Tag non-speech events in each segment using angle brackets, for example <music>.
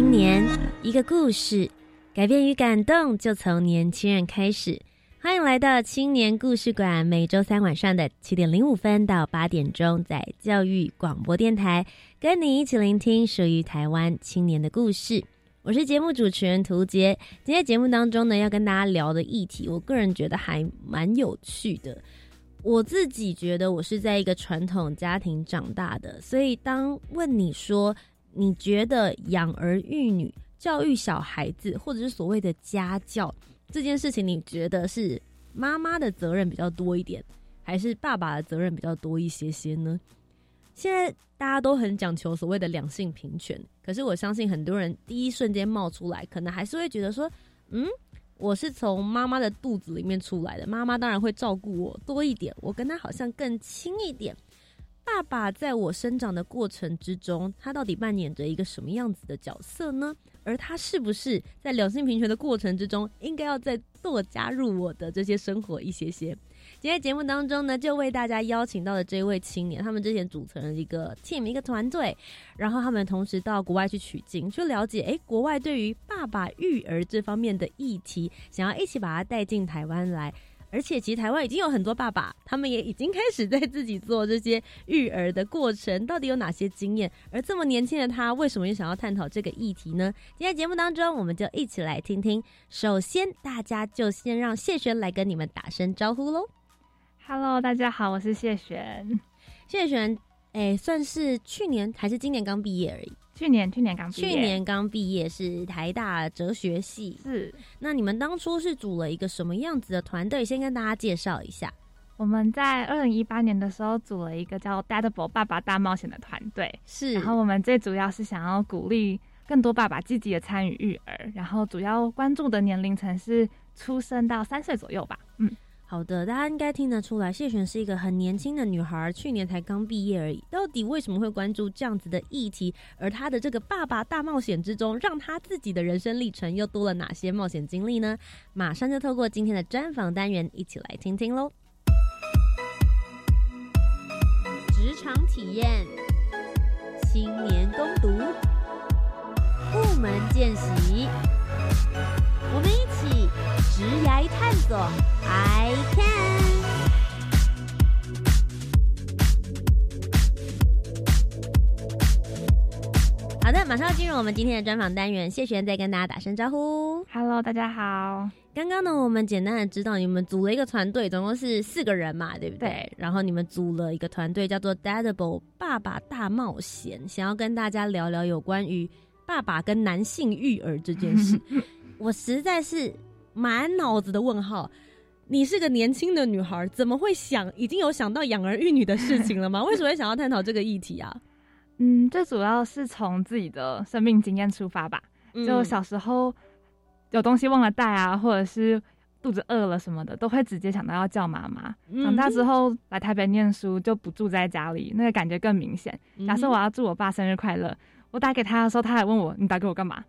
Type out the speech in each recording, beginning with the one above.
青年，一个故事，改变与感动就从年轻人开始。欢迎来到青年故事馆，每周三晚上的七点零五分到八点钟，在教育广播电台，跟你一起聆听属于台湾青年的故事。我是节目主持人涂杰。今天节目当中呢，要跟大家聊的议题，我个人觉得还蛮有趣的。我自己觉得，我是在一个传统家庭长大的，所以当问你说。你觉得养儿育女、教育小孩子，或者是所谓的家教这件事情，你觉得是妈妈的责任比较多一点，还是爸爸的责任比较多一些些呢？现在大家都很讲求所谓的两性平权，可是我相信很多人第一瞬间冒出来，可能还是会觉得说：“嗯，我是从妈妈的肚子里面出来的，妈妈当然会照顾我多一点，我跟她好像更亲一点。”爸爸在我生长的过程之中，他到底扮演着一个什么样子的角色呢？而他是不是在两性平权的过程之中，应该要再多加入我的这些生活一些些？今天节目当中呢，就为大家邀请到了这位青年，他们之前组成了一个 team 一个团队，然后他们同时到国外去取经，去了解哎国外对于爸爸育儿这方面的议题，想要一起把它带进台湾来。而且，其实台湾已经有很多爸爸，他们也已经开始在自己做这些育儿的过程，到底有哪些经验？而这么年轻的他，为什么又想要探讨这个议题呢？今天节目当中，我们就一起来听听。首先，大家就先让谢璇来跟你们打声招呼喽。Hello，大家好，我是谢璇。谢璇，哎，算是去年还是今年刚毕业而已。去年，去年刚去年刚毕业，是台大哲学系。是，那你们当初是组了一个什么样子的团队？先跟大家介绍一下。我们在二零一八年的时候组了一个叫 Dadable 爸爸大冒险的团队。是，然后我们最主要是想要鼓励更多爸爸积极的参与育儿，然后主要关注的年龄层是出生到三岁左右吧。嗯。好的，大家应该听得出来，谢璇是一个很年轻的女孩，去年才刚毕业而已。到底为什么会关注这样子的议题？而她的这个爸爸大冒险之中，让她自己的人生历程又多了哪些冒险经历呢？马上就透过今天的专访单元，一起来听听喽。职场体验，青年攻读，部门见习，我们一起职涯探索。I can。好的，马上要进入我们今天的专访单元。谢璇再跟大家打声招呼。Hello，大家好。刚刚呢，我们简单的知道你们组了一个团队，总共是四个人嘛，对不对？然后你们组了一个团队，叫做 Dadable 爸爸大冒险，想要跟大家聊聊有关于爸爸跟男性育儿这件事。<laughs> 我实在是满脑子的问号。你是个年轻的女孩，怎么会想已经有想到养儿育女的事情了吗？<laughs> 为什么会想要探讨这个议题啊？嗯，最主要是从自己的生命经验出发吧。就小时候有东西忘了带啊，或者是肚子饿了什么的，都会直接想到要叫妈妈。长大之后来台北念书，就不住在家里，那个感觉更明显。假设我要祝我爸生日快乐，我打给他的时候，他还问我：“你打给我干嘛？”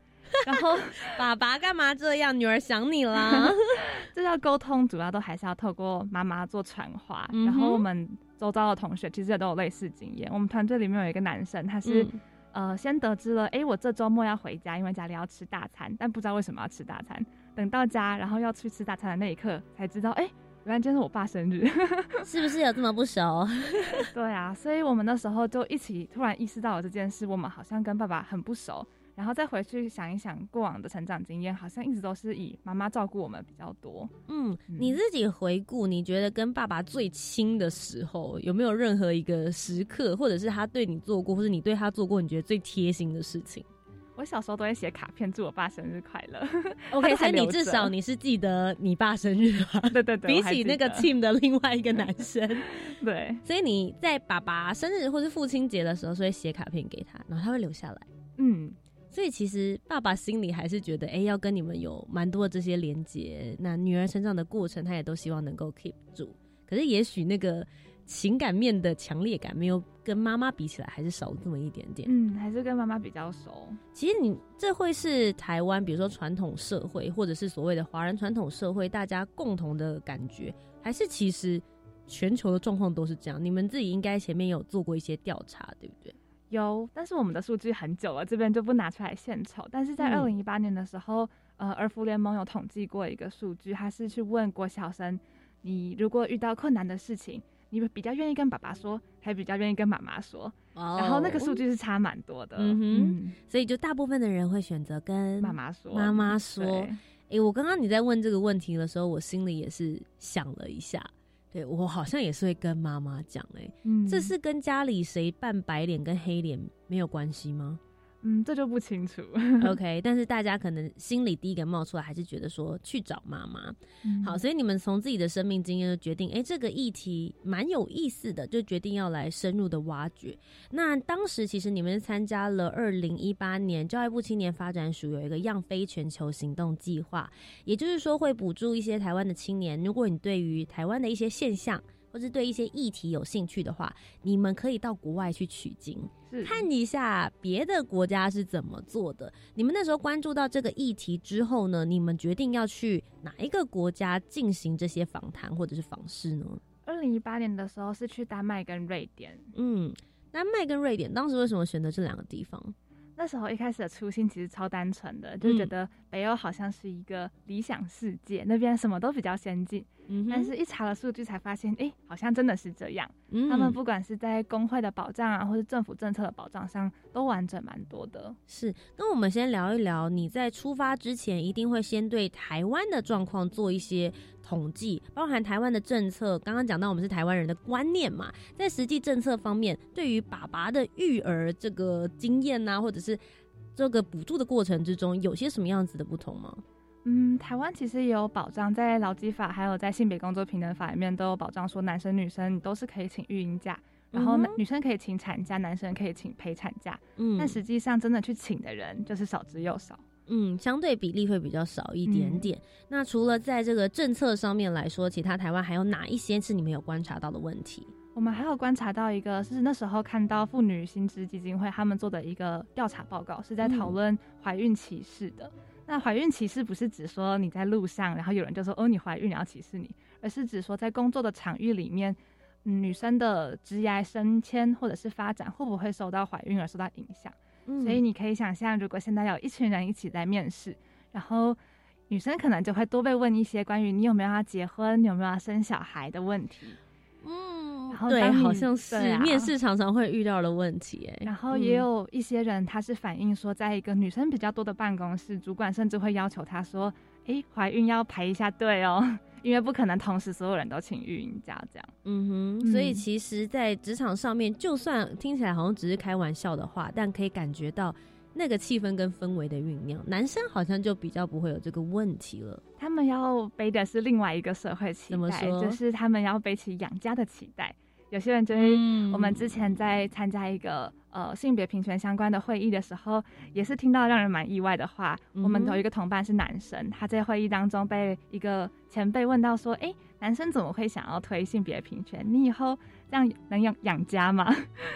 然后爸爸干嘛这样？女儿想你啦。<laughs> 这叫沟通，主要都还是要透过妈妈做传话。然后我们周遭的同学其实也都有类似经验。我们团队里面有一个男生，他是呃先得知了，哎，我这周末要回家，因为家里要吃大餐，但不知道为什么要吃大餐。等到家，然后要去吃大餐的那一刻，才知道，哎，原来今天是我爸生日，<laughs> 是不是有这么不熟？<laughs> 对啊，所以我们那时候就一起突然意识到了这件事，我们好像跟爸爸很不熟。然后再回去想一想过往的成长经验，好像一直都是以妈妈照顾我们比较多。嗯，你自己回顾，你觉得跟爸爸最亲的时候，有没有任何一个时刻，或者是他对你做过，或者你对他做过，你觉得最贴心的事情？我小时候都会写卡片祝我爸生日快乐。OK，<laughs> 所以你至少你是记得你爸生日吧？<laughs> 对对对，比起那个 team 的另外一个男 <laughs> 生，对。所以你在爸爸生日或是父亲节的时候，所以写卡片给他，然后他会留下来。嗯，所以其实爸爸心里还是觉得，哎，要跟你们有蛮多的这些连接。那女儿成长的过程，他也都希望能够 keep 住。可是也许那个。情感面的强烈感没有跟妈妈比起来，还是少这么一点点。嗯，还是跟妈妈比较熟。其实你这会是台湾，比如说传统社会，或者是所谓的华人传统社会，大家共同的感觉，还是其实全球的状况都是这样。你们自己应该前面有做过一些调查，对不对？有，但是我们的数据很久了，这边就不拿出来献丑。但是在二零一八年的时候，呃，儿福联盟有统计过一个数据，他是去问国小生，你如果遇到困难的事情。你们比较愿意跟爸爸说，还比较愿意跟妈妈说，然后那个数据是差蛮多的，嗯哼，所以就大部分的人会选择跟妈妈说。妈妈说，哎，我刚刚你在问这个问题的时候，我心里也是想了一下，对我好像也是会跟妈妈讲，哎，这是跟家里谁扮白脸跟黑脸没有关系吗？嗯，这就不清楚。<laughs> OK，但是大家可能心里第一个冒出来，还是觉得说去找妈妈。好，所以你们从自己的生命经验就决定，哎，这个议题蛮有意思的，就决定要来深入的挖掘。那当时其实你们参加了二零一八年教育部青年发展署有一个“样飞全球行动计划”，也就是说会补助一些台湾的青年，如果你对于台湾的一些现象。或是对一些议题有兴趣的话，你们可以到国外去取经，看一下别的国家是怎么做的。你们那时候关注到这个议题之后呢，你们决定要去哪一个国家进行这些访谈或者是访视呢？二零一八年的时候是去丹麦跟瑞典。嗯，丹麦跟瑞典，当时为什么选择这两个地方？那时候一开始的初心其实超单纯的，就觉得北欧好像是一个理想世界，那边什么都比较先进。但是，一查了数据才发现，哎，好像真的是这样。他们不管是在工会的保障啊，或是政府政策的保障上，都完整蛮多的。是，那我们先聊一聊，你在出发之前，一定会先对台湾的状况做一些统计，包含台湾的政策。刚刚讲到，我们是台湾人的观念嘛，在实际政策方面，对于爸爸的育儿这个经验呐，或者是这个补助的过程之中，有些什么样子的不同吗？嗯，台湾其实也有保障，在劳基法还有在性别工作平等法里面都有保障，说男生女生都是可以请育婴假，然后女生可以请产假，男生可以请陪产假。嗯，但实际上真的去请的人就是少之又少。嗯，相对比例会比较少一点点。那除了在这个政策上面来说，其他台湾还有哪一些是你们有观察到的问题？我们还有观察到一个，是那时候看到妇女薪资基金会他们做的一个调查报告，是在讨论怀孕歧视的。那怀孕歧视不是指说你在路上，然后有人就说哦你怀孕，然后歧视你，而是指说在工作的场域里面，女生的职业升迁或者是发展会不会受到怀孕而受到影响？所以你可以想象，如果现在有一群人一起在面试，然后女生可能就会多被问一些关于你有没有要结婚、有没有要生小孩的问题。嗯，对，好像是面试常常会遇到的问题。哎，然后也有一些人，他是反映说，在一个女生比较多的办公室，主管甚至会要求他说：“哎，怀孕要排一下队哦，<laughs> 因为不可能同时所有人都请育婴假这样。”嗯哼，所以其实，在职场上面，就算听起来好像只是开玩笑的话，但可以感觉到。那个气氛跟氛围的酝酿，男生好像就比较不会有这个问题了。他们要背的是另外一个社会期待，就是他们要背起养家的期待。有些人就是，我们之前在参加一个呃性别平权相关的会议的时候，也是听到让人蛮意外的话。我们有一个同伴是男生，他在会议当中被一个前辈问到说：“哎，男生怎么会想要推性别平权？你以后这样能养养家吗？”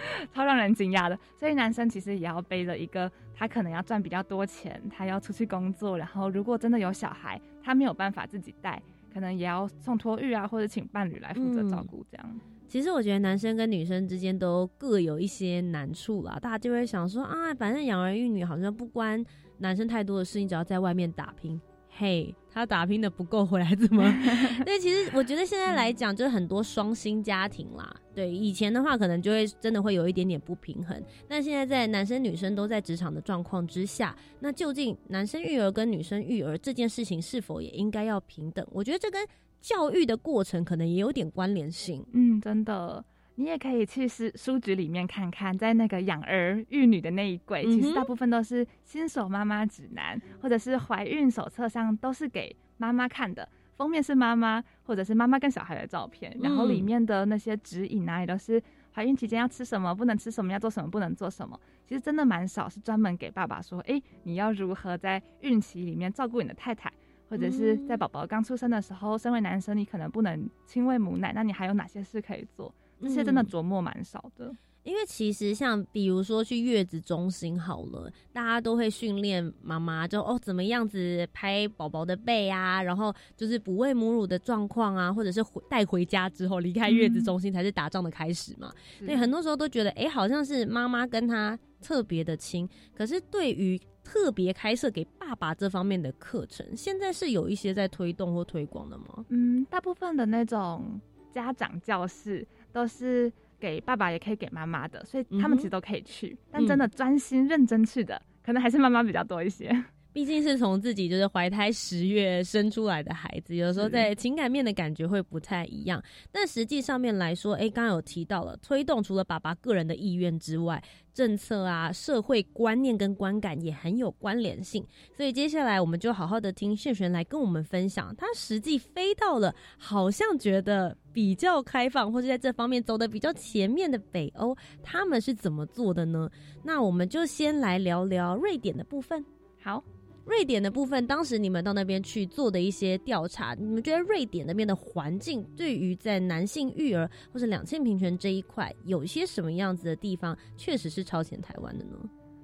<laughs> 超让人惊讶的。所以男生其实也要背着一个，他可能要赚比较多钱，他要出去工作，然后如果真的有小孩，他没有办法自己带，可能也要送托育啊，或者请伴侣来负责照顾这样。其实我觉得男生跟女生之间都各有一些难处啦，大家就会想说啊，反正养儿育女好像不关男生太多的事情，只要在外面打拼。嘿，他打拼的不够，回来怎么？<laughs> 对，其实我觉得现在来讲，就是很多双薪家庭啦。对，以前的话可能就会真的会有一点点不平衡，但现在在男生女生都在职场的状况之下，那究竟男生育儿跟女生育儿这件事情是否也应该要平等？我觉得这跟教育的过程可能也有点关联性，嗯，真的，你也可以去书书局里面看看，在那个养儿育女的那一柜，其实大部分都是新手妈妈指南，或者是怀孕手册上都是给妈妈看的。封面是妈妈，或者是妈妈跟小孩的照片，然后里面的那些指引啊，也都是怀孕期间要吃什么，不能吃什么，要做什么，不能做什么。其实真的蛮少，是专门给爸爸说，哎，你要如何在孕期里面照顾你的太太，或者是在宝宝刚出生的时候，身为男生你可能不能亲喂母奶，那你还有哪些事可以做？这些真的琢磨蛮少的。因为其实像比如说去月子中心好了，大家都会训练妈妈，就哦怎么样子拍宝宝的背啊，然后就是哺喂母乳的状况啊，或者是回带回家之后离开月子中心才是打仗的开始嘛。所以很多时候都觉得，哎，好像是妈妈跟他特别的亲。可是对于特别开设给爸爸这方面的课程，现在是有一些在推动或推广的吗？嗯，大部分的那种家长教室都是。给爸爸也可以给妈妈的，所以他们其实都可以去。但真的专心认真去的，可能还是妈妈比较多一些。毕竟是从自己就是怀胎十月生出来的孩子，有时候在情感面的感觉会不太一样。但实际上面来说，哎，刚刚有提到了推动，除了爸爸个人的意愿之外，政策啊、社会观念跟观感也很有关联性。所以接下来我们就好好的听谢璇来跟我们分享，他实际飞到了好像觉得比较开放，或是在这方面走的比较前面的北欧，他们是怎么做的呢？那我们就先来聊聊瑞典的部分。好。瑞典的部分，当时你们到那边去做的一些调查，你们觉得瑞典那边的环境对于在男性育儿或者两性平权这一块，有一些什么样子的地方，确实是超前台湾的呢？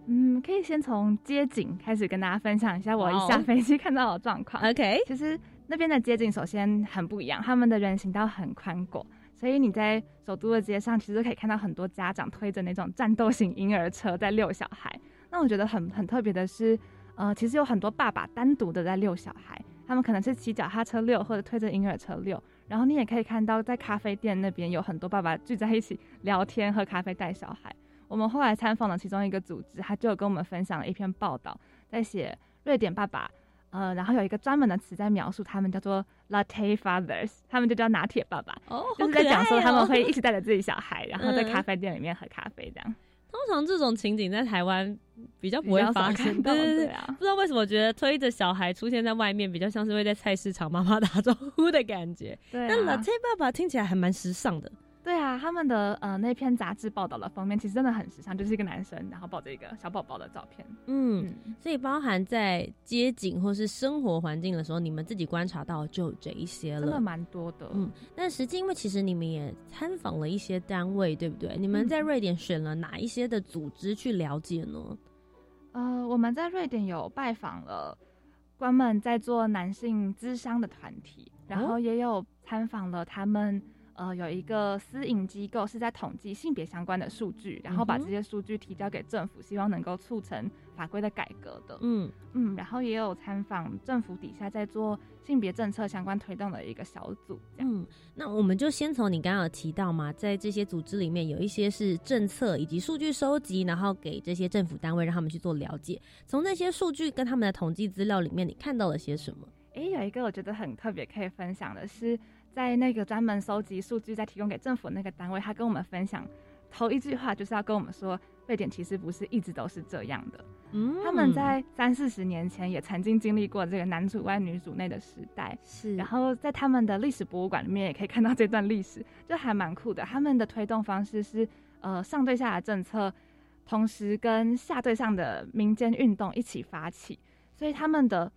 嗯，可以先从街景开始跟大家分享一下我一下飞机看到的状况。OK，其实那边的街景首先很不一样，他们的人行道很宽广，所以你在首都的街上其实可以看到很多家长推着那种战斗型婴儿车在遛小孩。那我觉得很很特别的是。呃，其实有很多爸爸单独的在遛小孩，他们可能是骑脚踏车遛，或者推着婴儿车遛。然后你也可以看到，在咖啡店那边有很多爸爸聚在一起聊天、喝咖啡、带小孩。我们后来参访了其中一个组织，他就有跟我们分享了一篇报道，在写瑞典爸爸，呃，然后有一个专门的词在描述他们，叫做 latte fathers，他们就叫拿铁爸爸，哦，就是在讲说他们会一起带着自己小孩，然后在咖啡店里面喝咖啡这样。通常这种情景在台湾比较不会发生，对对对啊！不知道为什么，觉得推着小孩出现在外面，比较像是会在菜市场妈妈打招呼的感觉。对，但 Latte 爸爸听起来还蛮时尚的。对啊，他们的呃那篇杂志报道的封面其实真的很时尚，就是一个男生然后抱着一个小宝宝的照片。嗯，所以包含在街景或是生活环境的时候，你们自己观察到就有这一些了，真的蛮多的。嗯，但实际因为其实你们也参访了一些单位，对不对？你们在瑞典选了哪一些的组织去了解呢？呃，我们在瑞典有拜访了专门在做男性咨商的团体，然后也有参访了他们。呃，有一个私营机构是在统计性别相关的数据，然后把这些数据提交给政府，希望能够促成法规的改革的。嗯嗯，然后也有参访政府底下在做性别政策相关推动的一个小组。嗯，那我们就先从你刚刚有提到嘛，在这些组织里面有一些是政策以及数据收集，然后给这些政府单位让他们去做了解。从那些数据跟他们的统计资料里面，你看到了些什么？哎，有一个我觉得很特别可以分享的是。在那个专门收集数据、再提供给政府那个单位，他跟我们分享，头一句话就是要跟我们说，瑞典其实不是一直都是这样的。嗯，他们在三四十年前也曾经经历过这个男主外女主内的时代。是，然后在他们的历史博物馆里面也可以看到这段历史，就还蛮酷的。他们的推动方式是，呃，上对下的政策，同时跟下对上的民间运动一起发起，所以他们的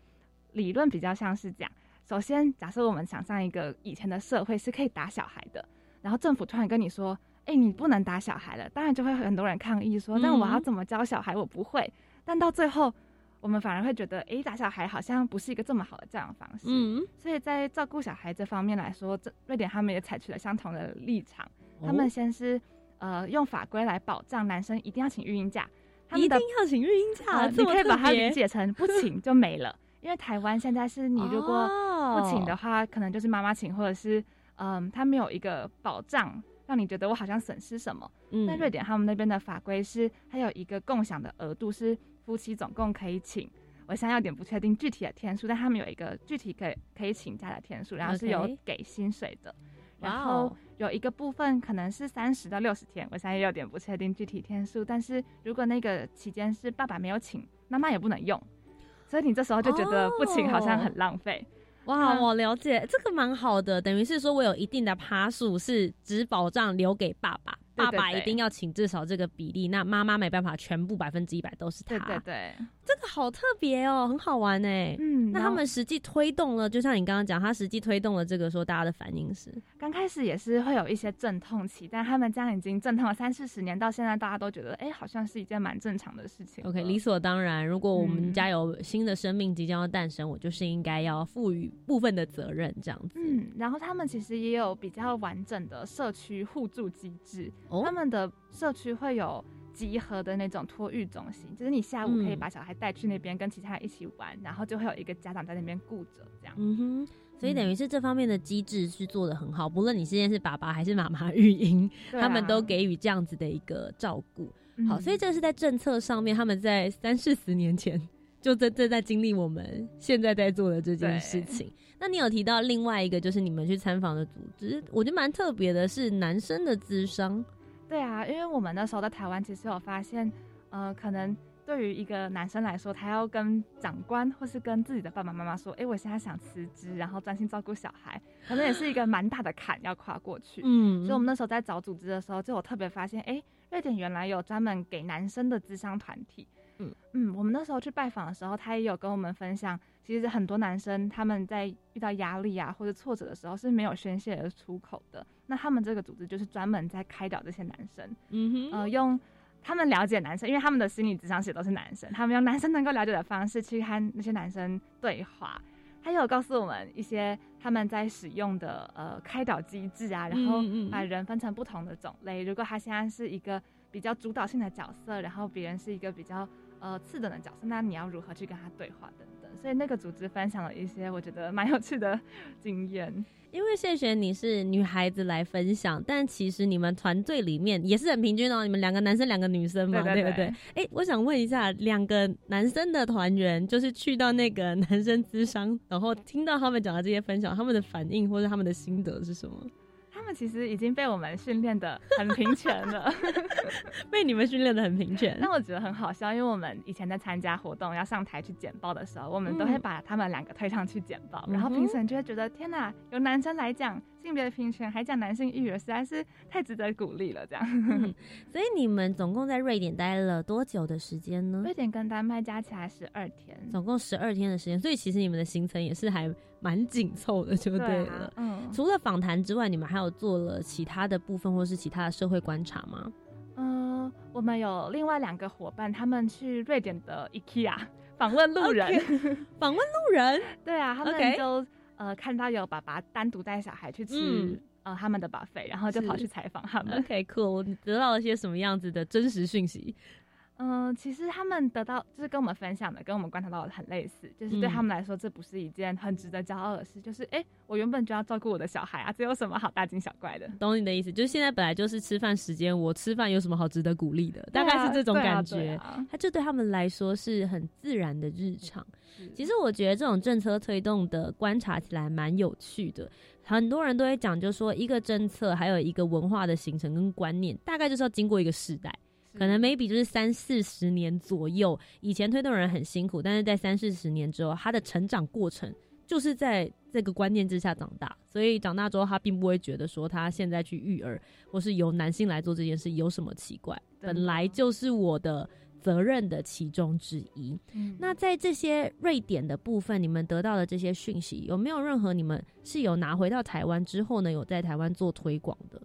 理论比较像是讲。首先，假设我们想象一个以前的社会是可以打小孩的，然后政府突然跟你说：“哎，你不能打小孩了。”当然就会很多人抗议说：“那我要怎么教小孩？我不会。”但到最后，我们反而会觉得：“哎，打小孩好像不是一个这么好的教养方式。”嗯，所以在照顾小孩这方面来说，这瑞典他们也采取了相同的立场。他们先是呃用法规来保障男生一定要请育婴假，他们一定要请育婴假，你可以把它理解成不请就没了。因为台湾现在是你如果不请的话，可能就是妈妈请，或者是嗯，他没有一个保障，让你觉得我好像损失什么。嗯，瑞典他们那边的法规是，还有一个共享的额度是夫妻总共可以请，我现在有点不确定具体的天数，但他们有一个具体可以可以请假的天数，然后是有给薪水的。然后有一个部分可能是三十到六十天，我现在有点不确定具体天数，但是如果那个期间是爸爸没有请，妈妈也不能用，所以你这时候就觉得不请好像很浪费。哇，我了解，这个蛮好的，等于是说我有一定的趴数是只保障留给爸爸。爸爸一定要请至少这个比例，那妈妈没办法全部百分之一百都是他。对对对，这个好特别哦，很好玩哎。嗯，那他们实际推动了，就像你刚刚讲，他实际推动了这个，说大家的反应是，刚开始也是会有一些阵痛期，但他们这样已经阵痛了三四十年，到现在大家都觉得，哎，好像是一件蛮正常的事情。OK，理所当然。如果我们家有新的生命即将要诞生，我就是应该要赋予部分的责任，这样子。嗯，然后他们其实也有比较完整的社区互助机制。他们的社区会有集合的那种托育中心，就是你下午可以把小孩带去那边跟其他人一起玩，然后就会有一个家长在那边顾着，这样。嗯哼，所以等于是这方面的机制是做的很好，不论你现在是爸爸还是妈妈育婴，他们都给予这样子的一个照顾。好，所以这是在政策上面，他们在三四十年前就正正在经历我们现在在做的这件事情。那你有提到另外一个，就是你们去参访的组织，我觉得蛮特别的，是男生的智商。对啊，因为我们那时候在台湾，其实有发现，呃，可能对于一个男生来说，他要跟长官或是跟自己的爸爸妈妈说，哎，我现在想辞职，然后专心照顾小孩，可能也是一个蛮大的坎要跨过去。嗯，所以我们那时候在找组织的时候，就有特别发现，哎，瑞典原来有专门给男生的智商团体。嗯嗯，我们那时候去拜访的时候，他也有跟我们分享，其实很多男生他们在遇到压力啊或者挫折的时候是没有宣泄的出口的。那他们这个组织就是专门在开导这些男生，嗯哼，呃，用他们了解男生，因为他们的心理智商写都是男生，他们用男生能够了解的方式去和那些男生对话。他有告诉我们一些他们在使用的呃开导机制啊，然后把人分成不同的种类。如果他现在是一个比较主导性的角色，然后别人是一个比较。呃，次等的角色，那你要如何去跟他对话等等？所以那个组织分享了一些我觉得蛮有趣的经验。因为谢雪你是女孩子来分享，但其实你们团队里面也是很平均哦，你们两个男生两个女生嘛，对不对？哎，我想问一下，两个男生的团员就是去到那个男生咨商，然后听到他们讲的这些分享，他们的反应或者他们的心得是什么？他们其实已经被我们训练的很平权了，<laughs> 被你们训练的很平权。那我觉得很好笑，因为我们以前在参加活动要上台去简报的时候，我们都会把他们两个推上去简报，然后评审就会觉得天哪，有男生来讲性别平权，还讲男性育儿，实在是太值得鼓励了。这样，所以你们总共在瑞典待了多久的时间呢？瑞典跟丹麦加起来十二天，总共十二天的时间。所以其实你们的行程也是还蛮紧凑的，就对了。嗯，除了访谈之外，你们还有。做了其他的部分，或是其他的社会观察吗？嗯，我们有另外两个伙伴，他们去瑞典的 IKEA 访问路人，访问路人，<laughs> 对啊，他们就呃看到有爸爸单独带小孩去吃呃他们的 buffet，然后就跑去采访他们。OK，cool，你得到了些什么样子的真实讯息？嗯，其实他们得到就是跟我们分享的，跟我们观察到的很类似，就是对他们来说，这不是一件很值得骄傲的事。就是哎，我原本就要照顾我的小孩啊，这有什么好大惊小怪的？懂你的意思，就是现在本来就是吃饭时间，我吃饭有什么好值得鼓励的？大概是这种感觉。他就对他们来说是很自然的日常。其实我觉得这种政策推动的观察起来蛮有趣的。很多人都会讲，就说一个政策还有一个文化的形成跟观念，大概就是要经过一个时代。可能 maybe 就是三四十年左右，以前推动人很辛苦，但是在三四十年之后，他的成长过程就是在这个观念之下长大，所以长大之后他并不会觉得说他现在去育儿或是由男性来做这件事有什么奇怪，本来就是我的责任的其中之一。那在这些瑞典的部分，你们得到的这些讯息，有没有任何你们是有拿回到台湾之后呢，有在台湾做推广的？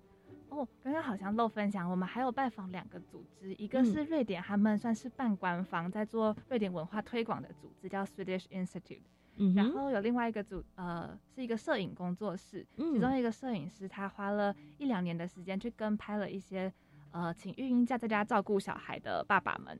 刚刚好像漏分享，我们还有拜访两个组织，一个是瑞典，他们算是半官方在做瑞典文化推广的组织，叫 Swedish Institute。嗯，然后有另外一个组，呃，是一个摄影工作室，其中一个摄影师他花了一两年的时间去跟拍了一些，呃，请育婴假在家照顾小孩的爸爸们，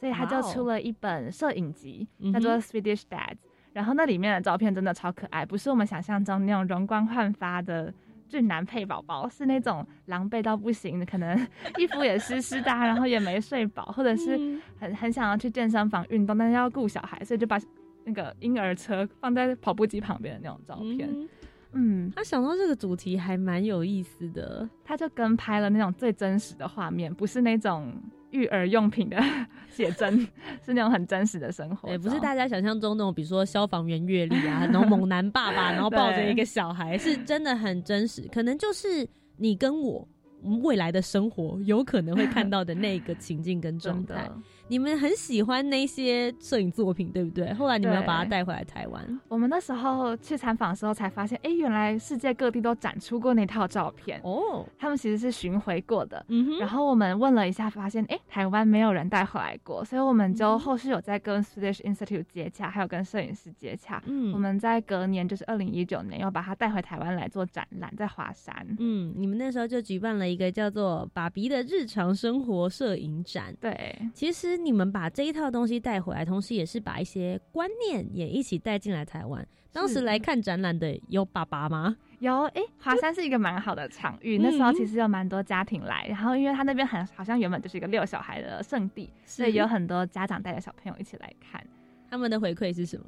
所以他就出了一本摄影集，叫做 Swedish Dads。然后那里面的照片真的超可爱，不是我们想象中那种容光焕发的。俊男配宝宝是那种狼狈到不行的，可能 <laughs> 衣服也湿湿的，然后也没睡饱，或者是很很想要去健身房运动，但是要顾小孩，所以就把那个婴儿车放在跑步机旁边的那种照片。嗯，他想到这个主题还蛮有意思的，他就跟拍了那种最真实的画面，不是那种育儿用品的 <laughs> 写真，是那种很真实的生活。也，不是大家想象中那种，比如说消防员阅历啊，然后猛男爸爸，<laughs> 然后抱着一个小孩，是真的很真实，可能就是你跟我未来的生活有可能会看到的那个情境跟状态。你们很喜欢那些摄影作品，对不对？后来你们要把它带回来台湾。我们那时候去参访的时候才发现，哎，原来世界各地都展出过那套照片哦。他们其实是巡回过的。嗯哼。然后我们问了一下，发现哎，台湾没有人带回来过，所以我们就后续有在跟 Swedish Institute 接洽，还有跟摄影师接洽。嗯。我们在隔年，就是二零一九年，又把它带回台湾来做展览，在华山。嗯，你们那时候就举办了一个叫做“爸比的日常生活摄影展”。对，其实。你们把这一套东西带回来，同时也是把一些观念也一起带进来台湾。当时来看展览的有爸爸吗？有，哎，华山是一个蛮好的场域。那时候其实有蛮多家庭来，然后因为他那边很好像原本就是一个遛小孩的圣地，所以有很多家长带着小朋友一起来看。他们的回馈是什么？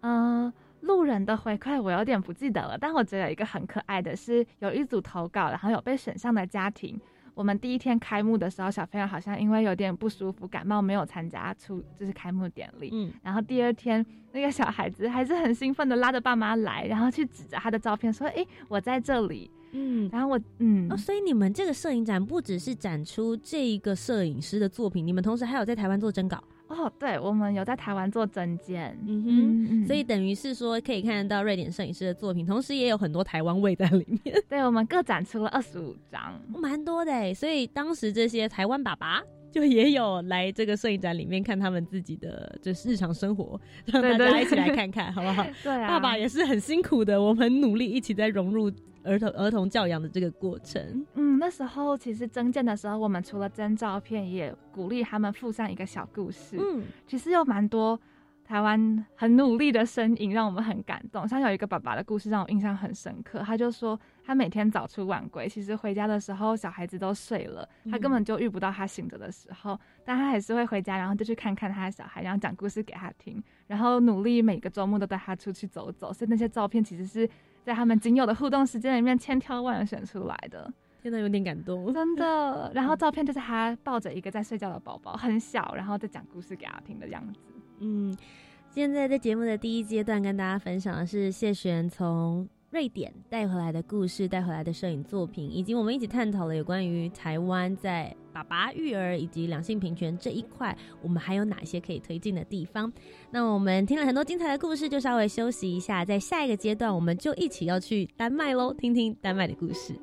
嗯，路人的回馈我有点不记得了，但我觉得有一个很可爱的是，有一组投稿，然后有被选上的家庭。我们第一天开幕的时候，小朋友好像因为有点不舒服，感冒没有参加出就是开幕典礼。嗯，然后第二天那个小孩子还是很兴奋的拉着爸妈来，然后去指着他的照片说：“哎，我在这里。”嗯，然后我嗯，哦，所以你们这个摄影展不只是展出这一个摄影师的作品，你们同时还有在台湾做征稿。哦，对，我们有在台湾做证件，嗯哼，所以等于是说可以看得到瑞典摄影师的作品，同时也有很多台湾味在里面。<laughs> 对，我们各展出了二十五张，蛮多的。所以当时这些台湾爸爸就也有来这个摄影展里面看他们自己的就是日常生活，让大家一起来看看，好不好？<laughs> 对啊，爸爸也是很辛苦的，我们努力一起在融入。儿童儿童教养的这个过程，嗯，那时候其实征件的时候，我们除了征照片，也鼓励他们附上一个小故事。嗯，其实有蛮多台湾很努力的身影，让我们很感动。像有一个爸爸的故事让我印象很深刻，他就说他每天早出晚归，其实回家的时候小孩子都睡了，他根本就遇不到他醒着的时候，但他还是会回家，然后就去看看他的小孩，然后讲故事给他听，然后努力每个周末都带他出去走走。所以那些照片其实是。在他们仅有的互动时间里面，千挑万选出来的，真的有点感动，真的。<laughs> 然后照片就是他抱着一个在睡觉的宝宝，很小，然后在讲故事给他听的样子。嗯，现在在节目的第一阶段跟大家分享的是谢璇从。瑞典带回来的故事，带回来的摄影作品，以及我们一起探讨了有关于台湾在爸爸育儿以及两性平权这一块，我们还有哪些可以推进的地方？那我们听了很多精彩的故事，就稍微休息一下，在下一个阶段，我们就一起要去丹麦喽，听听丹麦的故事。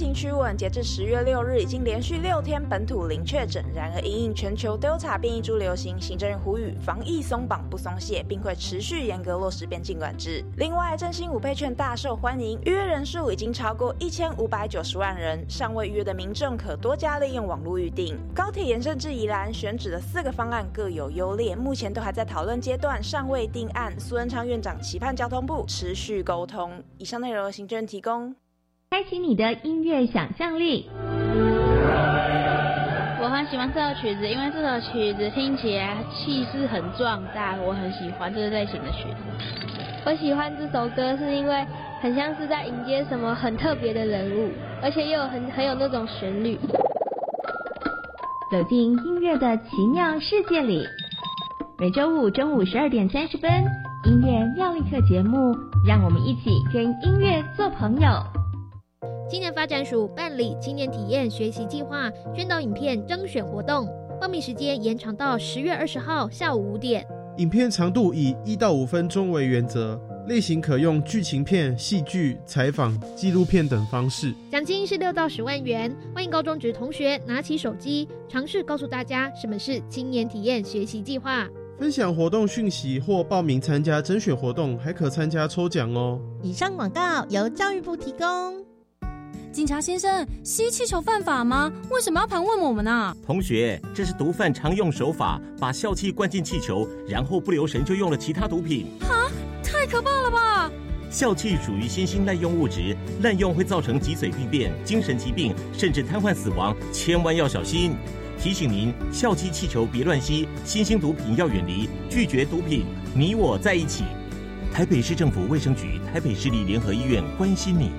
情趋稳，截至十月六日，已经连续六天本土零确诊。然而，因应全球 Delta 变异株流行，行政院呼吁防疫松绑不松懈，并会持续严格落实边境管制。另外，振兴五倍券大受欢迎，预约人数已经超过一千五百九十万人，尚未预约的民众可多加利用网络预订。高铁延伸至宜兰选址的四个方案各有优劣，目前都还在讨论阶段，尚未定案。苏文昌院长期盼交通部持续沟通。以上内容由行政提供。开启你的音乐想象力。我很喜欢这首曲子，因为这首曲子听起来气势很壮大，我很喜欢这类型的曲子。我喜欢这首歌是因为很像是在迎接什么很特别的人物，而且又很很有那种旋律。走进音乐的奇妙世界里，每周五中午十二点三十分，音乐妙力课节目，让我们一起跟音乐做朋友。青年发展署办理青年体验学习计划宣导影片征选活动，报名时间延长到十月二十号下午五点。影片长度以一到五分钟为原则，类型可用剧情片、戏剧、采访、纪录片等方式。奖金是六到十万元。欢迎高中职同学拿起手机，尝试告诉大家什么是青年体验学习计划。分享活动讯息或报名参加甄选活动，还可参加抽奖哦。以上广告由教育部提供。警察先生，吸气球犯法吗？为什么要盘问我们呢？同学，这是毒贩常用手法，把笑气灌进气球，然后不留神就用了其他毒品。哈，太可怕了吧！笑气属于新兴滥用物质，滥用会造成脊髓病变、精神疾病，甚至瘫痪死亡，千万要小心。提醒您，笑气气球别乱吸，新兴毒品要远离，拒绝毒品，你我在一起。台北市政府卫生局、台北市立联合医院关心您。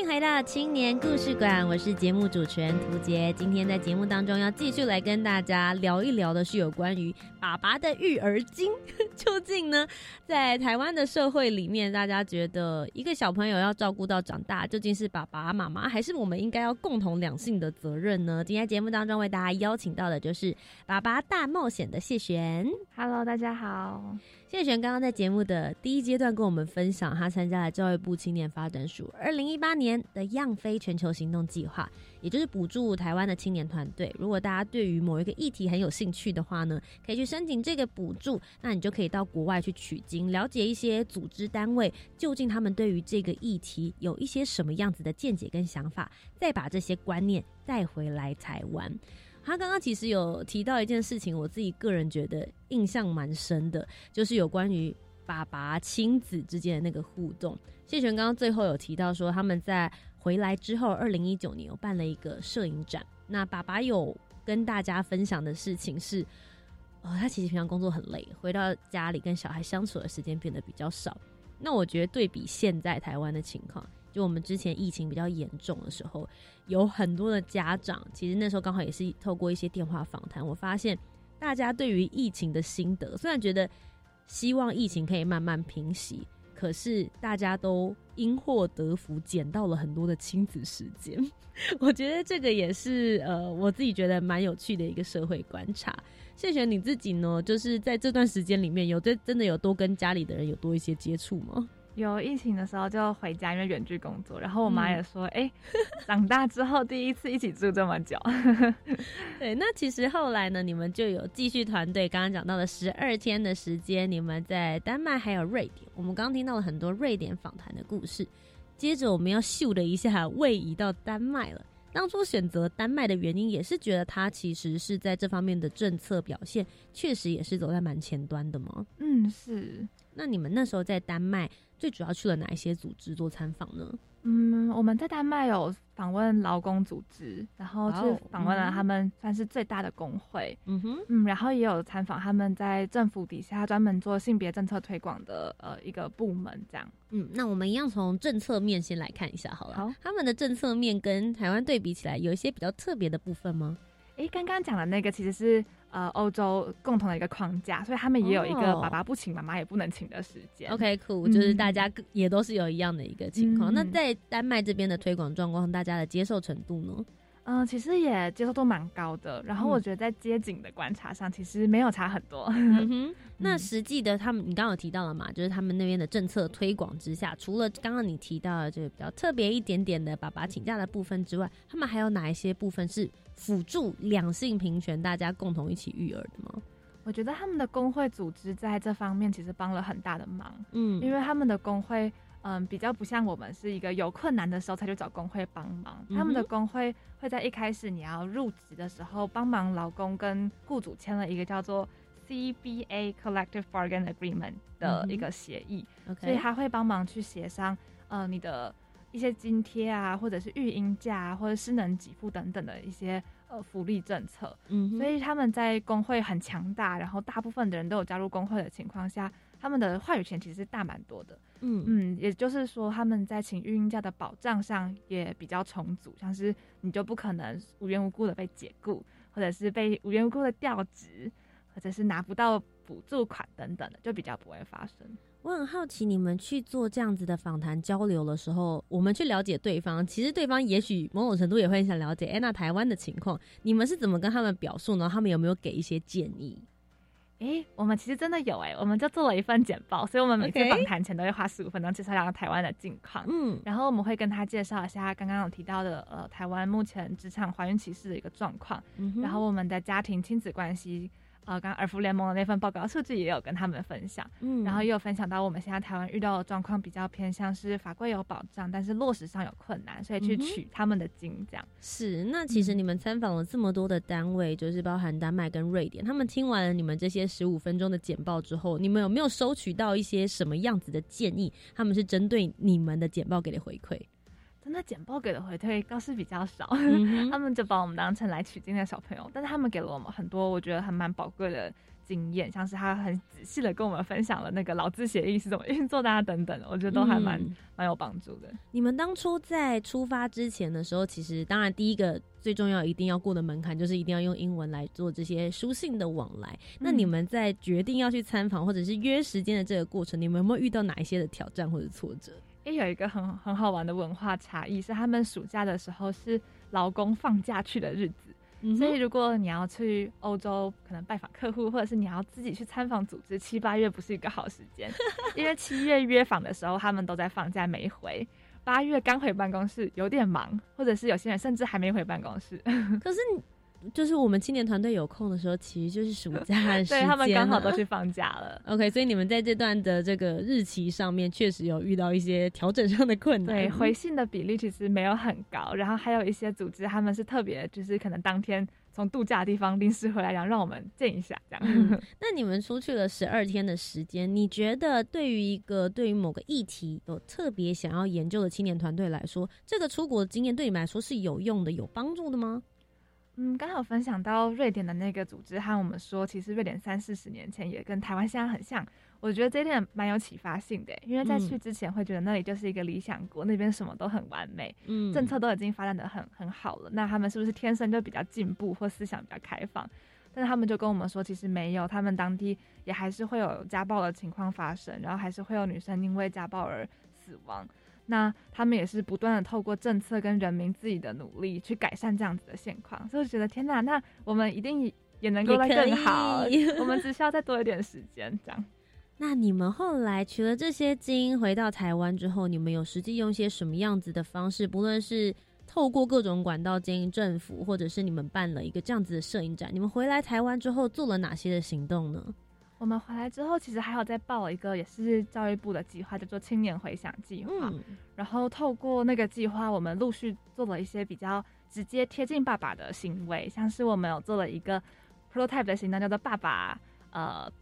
欢迎回到青年故事馆，我是节目主持人涂杰。今天在节目当中要继续来跟大家聊一聊的是有关于爸爸的育儿经。究竟呢，在台湾的社会里面，大家觉得一个小朋友要照顾到长大，究竟是爸爸妈妈，还是我们应该要共同两性的责任呢？今天节目当中为大家邀请到的就是《爸爸大冒险》的谢璇。Hello，大家好。谢璇刚刚在节目的第一阶段跟我们分享，他参加了教育部青年发展署二零一八年的“样飞全球行动计划”，也就是补助台湾的青年团队。如果大家对于某一个议题很有兴趣的话呢，可以去申请这个补助，那你就可以到国外去取经，了解一些组织单位究竟他们对于这个议题有一些什么样子的见解跟想法，再把这些观念带回来台湾。他刚刚其实有提到一件事情，我自己个人觉得印象蛮深的，就是有关于爸爸亲子之间的那个互动。谢璇刚刚最后有提到说，他们在回来之后，二零一九年有办了一个摄影展。那爸爸有跟大家分享的事情是，哦，他其实平常工作很累，回到家里跟小孩相处的时间变得比较少。那我觉得对比现在台湾的情况。就我们之前疫情比较严重的时候，有很多的家长，其实那时候刚好也是透过一些电话访谈，我发现大家对于疫情的心得，虽然觉得希望疫情可以慢慢平息，可是大家都因祸得福，捡到了很多的亲子时间。<laughs> 我觉得这个也是呃，我自己觉得蛮有趣的一个社会观察。谢谢你自己呢，就是在这段时间里面有真真的有多跟家里的人有多一些接触吗？有疫情的时候就回家，因为远距工作。然后我妈也说：“哎，<laughs> 长大之后第一次一起住这么久。<laughs> ”对，那其实后来呢，你们就有继续团队。刚刚讲到了十二天的时间，你们在丹麦还有瑞典。我们刚刚听到了很多瑞典访谈的故事。接着我们要秀的一下位移到丹麦了。当初选择丹麦的原因，也是觉得它其实是在这方面的政策表现，确实也是走在蛮前端的吗？嗯，是。那你们那时候在丹麦？最主要去了哪一些组织做参访呢？嗯，我们在丹麦有访问劳工组织，然后去访问了他们算是最大的工会。嗯哼，嗯，然后也有参访他们在政府底下专门做性别政策推广的呃一个部门，这样。嗯，那我们一样从政策面先来看一下好了。好，他们的政策面跟台湾对比起来，有一些比较特别的部分吗？哎，刚刚讲的那个其实是。呃，欧洲共同的一个框架，所以他们也有一个爸爸不请，妈妈也不能请的时间。OK，cool，就是大家也都是有一样的一个情况。那在丹麦这边的推广状况，大家的接受程度呢？嗯，其实也接受度蛮高的。然后我觉得在街景的观察上，其实没有差很多。嗯 <laughs> 哼，那实际的他们，你刚刚有提到了嘛？就是他们那边的政策推广之下，除了刚刚你提到的这个比较特别一点点的爸爸请假的部分之外，他们还有哪一些部分是辅助两性平权，大家共同一起育儿的吗？我觉得他们的工会组织在这方面其实帮了很大的忙。嗯，因为他们的工会。嗯，比较不像我们是一个有困难的时候才去找工会帮忙。他们的工会会在一开始你要入职的时候帮忙劳工跟雇主签了一个叫做 CBA Collective Bargain Agreement 的一个协议，所以他会帮忙去协商呃你的一些津贴啊，或者是育婴假或者是能给付等等的一些呃福利政策。嗯，所以他们在工会很强大，然后大部分的人都有加入工会的情况下，他们的话语权其实大蛮多的。嗯嗯，也就是说，他们在请育婴假的保障上也比较充足，像是你就不可能无缘无故的被解雇，或者是被无缘无故的调职，或者是拿不到补助款等等的，就比较不会发生。我很好奇，你们去做这样子的访谈交流的时候，我们去了解对方，其实对方也许某种程度也会想了解，哎，那台湾的情况，你们是怎么跟他们表述呢？他们有没有给一些建议？哎，我们其实真的有哎，我们就做了一份简报，所以我们每次访谈前都会花十五分钟介绍两个台湾的近况，嗯，然后我们会跟他介绍一下刚刚有提到的呃台湾目前职场怀孕歧视的一个状况，然后我们的家庭亲子关系。呃，刚刚儿福联盟的那份报告数据也有跟他们分享，嗯，然后也有分享到我们现在台湾遇到的状况比较偏向是法规有保障，但是落实上有困难，所以去取他们的经这样。是，那其实你们参访了这么多的单位，就是包含丹麦跟瑞典，他们听完了你们这些十五分钟的简报之后，你们有没有收取到一些什么样子的建议？他们是针对你们的简报给的回馈？真的简报给的回馈倒是比较少，<laughs> 他们就把我们当成来取经的小朋友，但是他们给了我们很多我觉得还蛮宝贵的经验，像是他很仔细的跟我们分享了那个劳资协议是怎么运作的啊等等，我觉得都还蛮蛮有帮助的。你们当初在出发之前的时候，其实当然第一个最重要一定要过的门槛就是一定要用英文来做这些书信的往来。那你们在决定要去参访或者是约时间的这个过程，你们有没有遇到哪一些的挑战或者挫折？诶，有一个很很好玩的文化差异，是他们暑假的时候是劳工放假去的日子，所以如果你要去欧洲，可能拜访客户，或者是你要自己去参访组织，七八月不是一个好时间，因为七月约访的时候他们都在放假没回，八月刚回办公室有点忙，或者是有些人甚至还没回办公室，<laughs> 可是你。就是我们青年团队有空的时候，其实就是暑假的 <laughs> 时间，对他们刚好都去放假了。OK，所以你们在这段的这个日期上面，确实有遇到一些调整上的困难。对，回信的比例其实没有很高，然后还有一些组织他们是特别，就是可能当天从度假的地方临时回来，然后让我们见一下这样。<laughs> 那你们出去了十二天的时间，你觉得对于一个对于某个议题有特别想要研究的青年团队来说，这个出国的经验对你们来说是有用的、有帮助的吗？嗯，刚好分享到瑞典的那个组织和我们说，其实瑞典三四十年前也跟台湾现在很像。我觉得这一点蛮有启发性的，因为在去之前会觉得那里就是一个理想国，那边什么都很完美，嗯，政策都已经发展的很很好了。那他们是不是天生就比较进步或思想比较开放？但是他们就跟我们说，其实没有，他们当地也还是会有家暴的情况发生，然后还是会有女生因为家暴而死亡。那他们也是不断的透过政策跟人民自己的努力去改善这样子的现况，所以我觉得天哪，那我们一定也能够来更好，<laughs> 我们只需要再多一点时间这样。那你们后来取了这些经回到台湾之后，你们有实际用一些什么样子的方式？不论是透过各种管道经营政府，或者是你们办了一个这样子的摄影展，你们回来台湾之后做了哪些的行动呢？我们回来之后，其实还有在报一个也是教育部的计划，叫做青年回想计划。然后透过那个计划，我们陆续做了一些比较直接贴近爸爸的行为，像是我们有做了一个 prototype 的行动，叫做爸爸呃，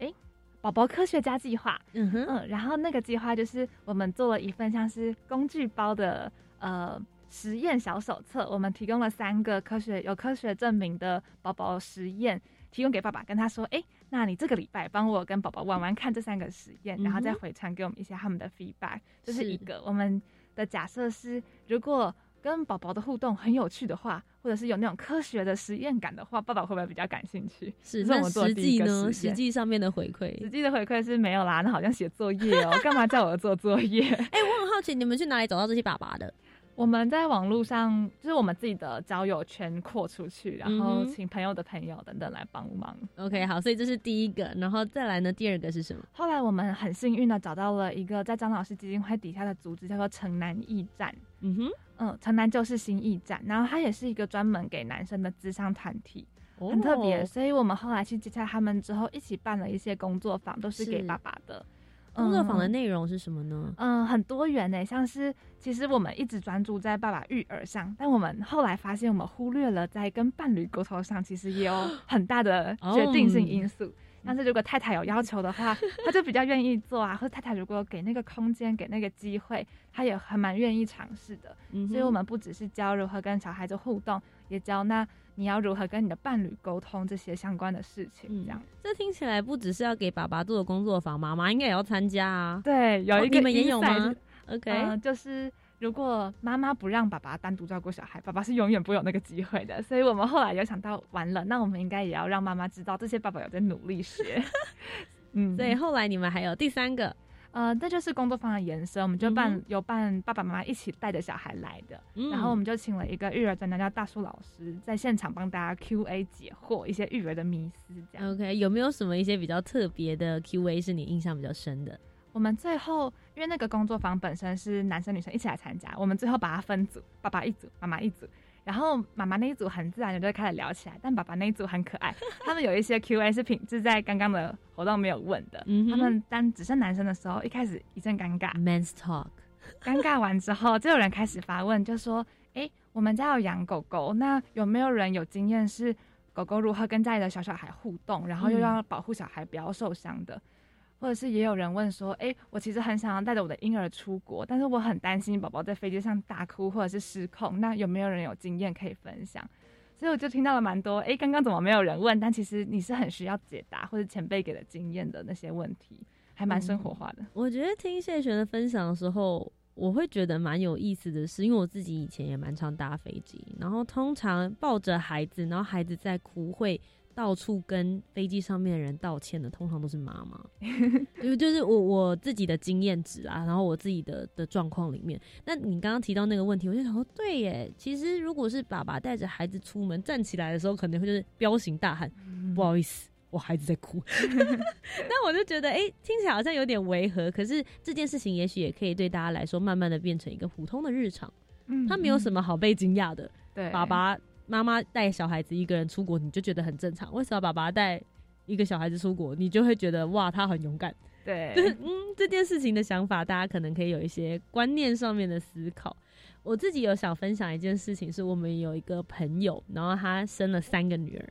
哎，宝宝科学家计划。嗯哼，嗯，然后那个计划就是我们做了一份像是工具包的呃实验小手册，我们提供了三个科学有科学证明的宝宝实验。提供给爸爸，跟他说：“哎，那你这个礼拜帮我跟宝宝玩玩看这三个实验，然后再回传给我们一些他们的 feedback。”这是一个我们的假设是，如果跟宝宝的互动很有趣的话，或者是有那种科学的实验感的话，爸爸会不会比较感兴趣？是那实际呢？实际上面的回馈，实际的回馈是没有啦。那好像写作业哦，干嘛叫我做作业？<laughs> 哎，我很好奇，你们去哪里找到这些爸爸的？我们在网络上，就是我们自己的交友圈扩出去，然后请朋友的朋友等等来帮忙。OK，好，所以这是第一个，然后再来呢，第二个是什么？后来我们很幸运的找到了一个在张老师基金会底下的组织，叫做城南驿站。嗯哼，嗯，城南就是新驿站，然后它也是一个专门给男生的智商团体，很特别。所以我们后来去接洽他们之后，一起办了一些工作坊，都是给爸爸的。工作坊的内容是什么呢？嗯，很多元诶，像是其实我们一直专注在爸爸育儿上，但我们后来发现，我们忽略了在跟伴侣沟通上，其实也有很大的 <gasps> 决定性因素。但是如果太太有要求的话，<laughs> 他就比较愿意做啊；或者太太如果给那个空间、给那个机会，他也还蛮愿意尝试的。所以，我们不只是教如何跟小孩子互动，也教那。你要如何跟你的伴侣沟通这些相关的事情？这样，这听起来不只是要给爸爸做的工作坊，妈妈应该也要参加啊。对，有一个你们也有吗？OK，就是如果妈妈不让爸爸单独照顾小孩，爸爸是永远不有那个机会的。所以我们后来有想到，完了，那我们应该也要让妈妈知道，这些爸爸有在努力学。<laughs> 嗯，所以后来你们还有第三个。呃，这就是工作坊的延伸，我们就办有办爸爸妈妈一起带着小孩来的，然后我们就请了一个育儿专家叫大树老师，在现场帮大家 Q A 解惑一些育儿的迷思。这样 OK，有没有什么一些比较特别的 Q A 是你印象比较深的？我们最后因为那个工作坊本身是男生女生一起来参加，我们最后把它分组，爸爸一组，妈妈一组。然后妈妈那一组很自然的就开始聊起来，但爸爸那一组很可爱，<laughs> 他们有一些 Q A 是品质在刚刚的活动没有问的。他们当只剩男生的时候，一开始一阵尴尬，Men's Talk，尴尬完之后，就有人开始发问，就说：“哎，我们家有养狗狗，那有没有人有经验是狗狗如何跟家里的小小孩互动，然后又要保护小孩不要受伤的？”或者是也有人问说，哎，我其实很想要带着我的婴儿出国，但是我很担心宝宝在飞机上大哭或者是失控，那有没有人有经验可以分享？所以我就听到了蛮多，哎，刚刚怎么没有人问？但其实你是很需要解答或者前辈给的经验的那些问题，还蛮生活化的。我觉得听谢璇的分享的时候，我会觉得蛮有意思的是，因为我自己以前也蛮常搭飞机，然后通常抱着孩子，然后孩子在哭会。到处跟飞机上面的人道歉的，通常都是妈妈，<laughs> 因为就是我我自己的经验值啊，然后我自己的的状况里面。那你刚刚提到那个问题，我就想说，对耶，其实如果是爸爸带着孩子出门站起来的时候，可能会就是彪形大汉，不好意思，我孩子在哭。<laughs> <laughs> 那我就觉得，哎，听起来好像有点违和，可是这件事情也许也可以对大家来说，慢慢的变成一个普通的日常。嗯，他没有什么好被惊讶的。对，爸爸。妈妈带小孩子一个人出国，你就觉得很正常。为什么爸爸带一个小孩子出国，你就会觉得哇，他很勇敢？对，就是嗯，这件事情的想法，大家可能可以有一些观念上面的思考。我自己有想分享一件事情，是我们有一个朋友，然后他生了三个女儿。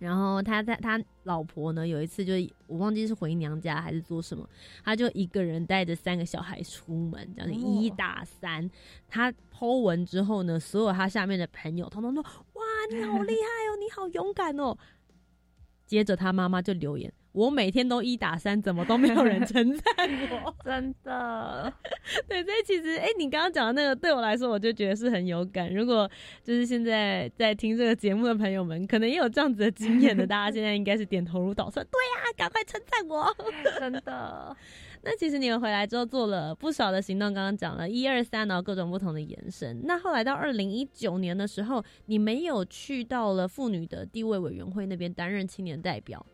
然后他在他老婆呢，有一次就我忘记是回娘家还是做什么，他就一个人带着三个小孩出门，这样一打三。他剖文之后呢，所有他下面的朋友通通说：“哇，你好 <laughs> 厉害哦，你好勇敢哦。”接着他妈妈就留言。我每天都一打三，怎么都没有人称赞我？<laughs> 真的，<laughs> 对，所以其实，哎，你刚刚讲的那个，对我来说，我就觉得是很有感。如果就是现在在听这个节目的朋友们，可能也有这样子的经验的，大家现在应该是点头如捣蒜。对呀，赶快称赞我！真的。那其实你们回来之后做了不少的行动，刚刚讲了一二三，然后各种不同的延伸。那后来到二零一九年的时候，你没有去到了妇女的地位委员会那边担任青年代表。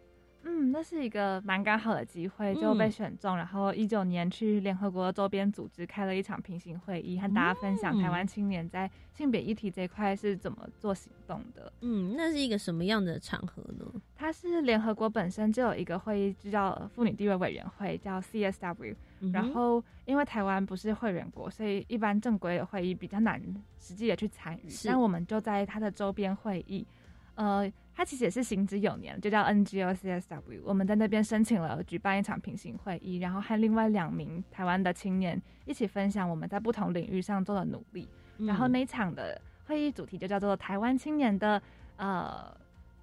嗯，那是一个蛮刚好的机会，就被选中，然后一九年去联合国周边组织开了一场平行会议，和大家分享台湾青年在性别议题这一块是怎么做行动的。嗯，那是一个什么样的场合呢？它是联合国本身就有一个会议，就叫妇女地位委员会，叫 CSW。然后因为台湾不是会员国，所以一般正规的会议比较难实际的去参与。但我们就在它的周边会议，呃。它其实也是行之有年，就叫 NGOCSW。我们在那边申请了举办一场平行会议，然后和另外两名台湾的青年一起分享我们在不同领域上做的努力。然后那一场的会议主题就叫做“台湾青年的呃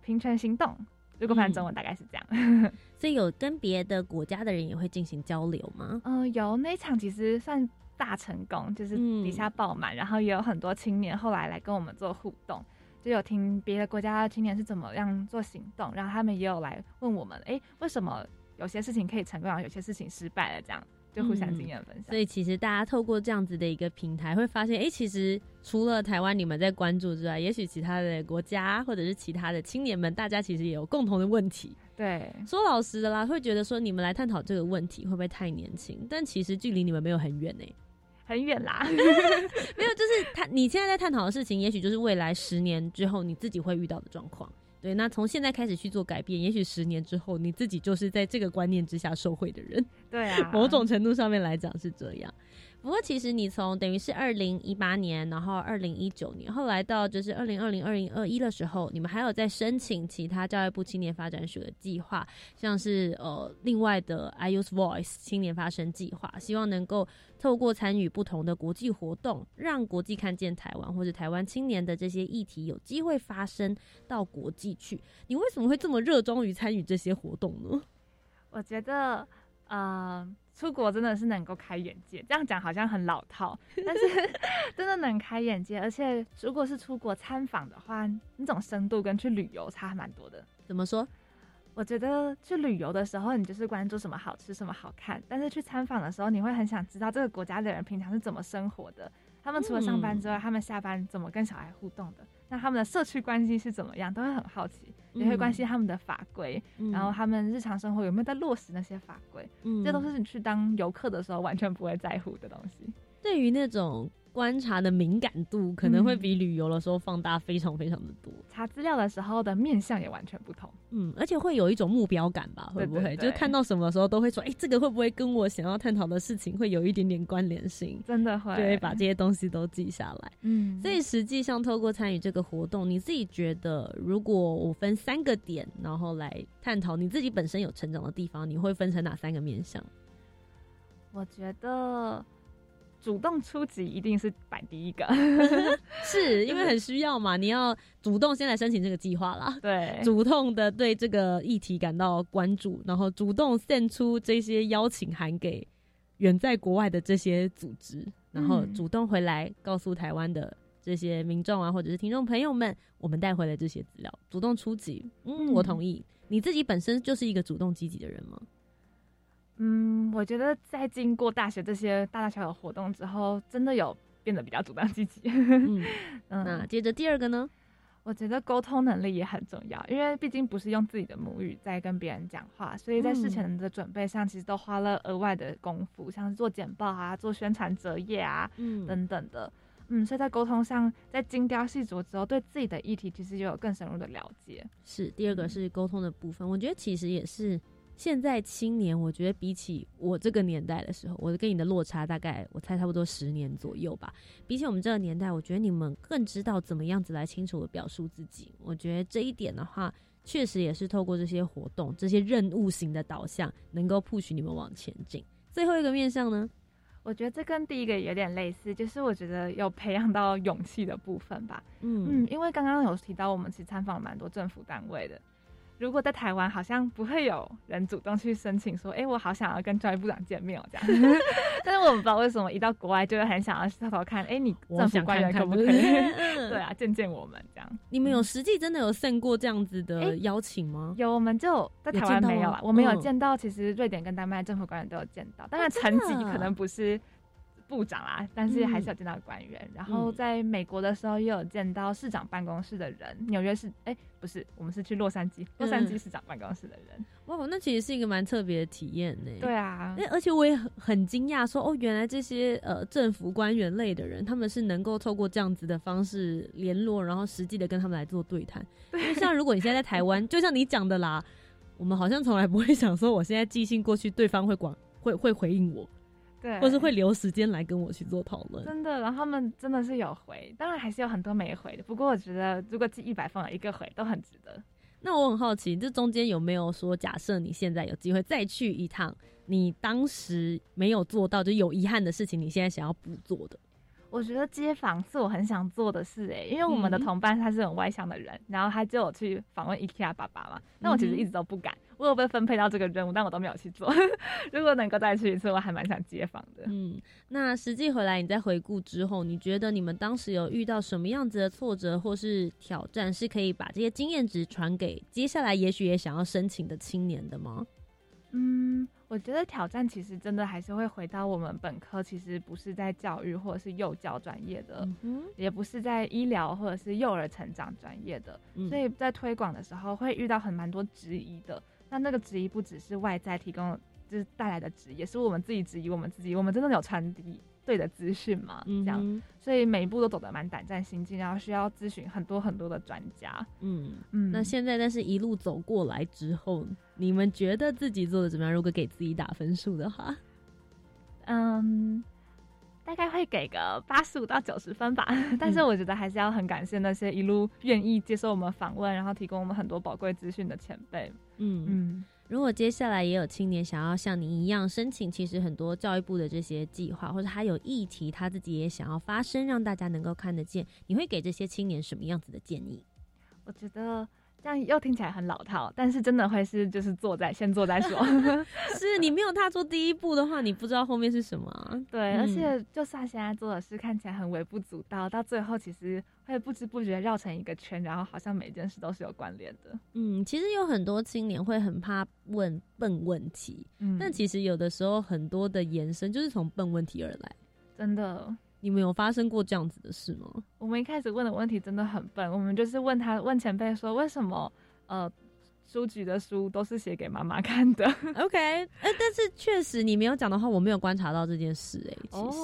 平权行动”。如果翻中文大概是这样。<laughs> 所以有跟别的国家的人也会进行交流吗？嗯，有。那一场其实算大成功，就是底下爆满，然后也有很多青年后来来跟我们做互动。就有听别的国家的青年是怎么样做行动，然后他们也有来问我们，哎，为什么有些事情可以成功，然后有些事情失败了？这样，就互相经验分享。所以其实大家透过这样子的一个平台，会发现，哎，其实除了台湾你们在关注之外，也许其他的国家或者是其他的青年们，大家其实也有共同的问题。对，说老实的啦，会觉得说你们来探讨这个问题会不会太年轻？但其实距离你们没有很远呢，很远啦。<laughs> 没有，就是他你现在在探讨的事情，也许就是未来十年之后你自己会遇到的状况。对，那从现在开始去做改变，也许十年之后你自己就是在这个观念之下受惠的人。对啊，某种程度上面来讲是这样。不过其实你从等于是二零一八年，然后二零一九年，后来到就是二零二零二零二一的时候，你们还有在申请其他教育部青年发展署的计划，像是呃另外的 I Use Voice 青年发声计划，希望能够透过参与不同的国际活动，让国际看见台湾或者台湾青年的这些议题有机会发生到国际去。你为什么会这么热衷于参与这些活动呢？我觉得呃。出国真的是能够开眼界，这样讲好像很老套，<laughs> 但是 <laughs> 真的能开眼界。而且如果是出国参访的话，那种深度跟去旅游差蛮多的。怎么说？我觉得去旅游的时候，你就是关注什么好吃、什么好看；但是去参访的时候，你会很想知道这个国家的人平常是怎么生活的。他们除了上班之外，他们下班怎么跟小孩互动的？那他们的社区关系是怎么样？都会很好奇，也会关心他们的法规，然后他们日常生活有没有在落实那些法规？嗯，这都是你去当游客的时候完全不会在乎的东西。对于那种。观察的敏感度可能会比旅游的时候放大非常非常的多，查资料的时候的面相也完全不同，嗯，而且会有一种目标感吧？会不会？就看到什么时候都会说，哎，这个会不会跟我想要探讨的事情会有一点点关联性？真的会，就会把这些东西都记下来。嗯，所以实际上透过参与这个活动，你自己觉得，如果我分三个点，然后来探讨你自己本身有成长的地方，你会分成哪三个面向？我觉得。主动出击一定是摆第一个，<laughs> 是 <laughs> 因为很需要嘛？你要主动先来申请这个计划啦，对，主动的对这个议题感到关注，然后主动献出这些邀请函给远在国外的这些组织，然后主动回来告诉台湾的这些民众啊，或者是听众朋友们，我们带回来这些资料，主动出击。嗯，我同意。你自己本身就是一个主动积极的人吗？嗯，我觉得在经过大学这些大大小小活动之后，真的有变得比较主动积极。<laughs> 嗯，那接着第二个呢？我觉得沟通能力也很重要，因为毕竟不是用自己的母语在跟别人讲话，所以在事前的准备上，其实都花了额外的功夫，像是做简报啊、做宣传折页啊，嗯，等等的。嗯，所以在沟通上，在精雕细琢之后，对自己的议题其实就有更深入的了解。是第二个是沟通的部分，我觉得其实也是。现在青年，我觉得比起我这个年代的时候，我跟你的落差大概我猜差不多十年左右吧。比起我们这个年代，我觉得你们更知道怎么样子来清楚的表述自己。我觉得这一点的话，确实也是透过这些活动、这些任务型的导向，能够 push 你们往前进。最后一个面向呢，我觉得这跟第一个有点类似，就是我觉得有培养到勇气的部分吧。嗯嗯，因为刚刚有提到，我们其实参访了蛮多政府单位的。如果在台湾，好像不会有人主动去申请说，哎，我好想要跟教育部长见面哦，这样。<laughs> 但是我们不知道为什么一到国外就会很想要偷偷看，哎，你政府官员可不可以？<laughs> 对啊，见见我们这样。你们有实际真的有送过这样子的邀请吗？有，我们就在台湾没有啊，我们有见到，其实瑞典跟丹麦政府官员都有见到，当然层级可能不是。部长啦，但是还是有见到官员。然后在美国的时候，也有见到市长办公室的人。纽约市，哎，不是，我们是去洛杉矶，洛杉矶市长办公室的人。哇，那其实是一个蛮特别的体验呢。对啊，而且我也很很惊讶，说哦，原来这些呃政府官员类的人，他们是能够透过这样子的方式联络，然后实际的跟他们来做对谈。因为像如果你现在在台湾，<laughs> 就像你讲的啦，我们好像从来不会想说，我现在寄信过去，对方会管会会回应我。对，或是会留时间来跟我去做讨论，真的。然后他们真的是有回，当然还是有很多没回的。不过我觉得，如果寄一百分，有一个回都很值得。那我很好奇，这中间有没有说，假设你现在有机会再去一趟，你当时没有做到就有遗憾的事情，你现在想要补做的？我觉得街访是我很想做的事哎，因为我们的同伴他是很外向的人，然后他就有去访问 IKEA 爸爸嘛，那我其实一直都不敢。我有被分配到这个任务，但我都没有去做。<laughs> 如果能够再去一次，我还蛮想接访的。嗯，那实际回来你在回顾之后，你觉得你们当时有遇到什么样子的挫折或是挑战，是可以把这些经验值传给接下来也许也想要申请的青年的吗？嗯。我觉得挑战其实真的还是会回到我们本科，其实不是在教育或者是幼教专业的，嗯也不是在医疗或者是幼儿成长专业的，所以在推广的时候会遇到很蛮多质疑的。那那个质疑不只是外在提供，就是带来的质疑，也是我们自己质疑我们自己，我们真的有传递。对的资讯嘛，这样，所以每一步都走得蛮胆战心惊，然后需要咨询很多很多的专家。嗯嗯，那现在但是一路走过来之后，你们觉得自己做的怎么样？如果给自己打分数的话，嗯，大概会给个八十五到九十分吧。<laughs> 但是我觉得还是要很感谢那些一路愿意接受我们访问，然后提供我们很多宝贵资讯的前辈。嗯嗯。如果接下来也有青年想要像您一样申请，其实很多教育部的这些计划，或者他有议题，他自己也想要发声，让大家能够看得见，你会给这些青年什么样子的建议？我觉得。这样又听起来很老套，但是真的会是就是坐在先坐再说。<laughs> 是你没有踏出第一步的话，你不知道后面是什么。对，而且就算现在做的事看起来很微不足道，到最后其实会不知不觉绕成一个圈，然后好像每件事都是有关联的。嗯，其实有很多青年会很怕问笨问题，嗯，但其实有的时候很多的延伸就是从笨问题而来，真的。你们有发生过这样子的事吗？我们一开始问的问题真的很笨，我们就是问他问前辈说，为什么呃书局的书都是写给妈妈看的？<laughs> OK，哎，但是确实你没有讲的话，我没有观察到这件事。哎，其实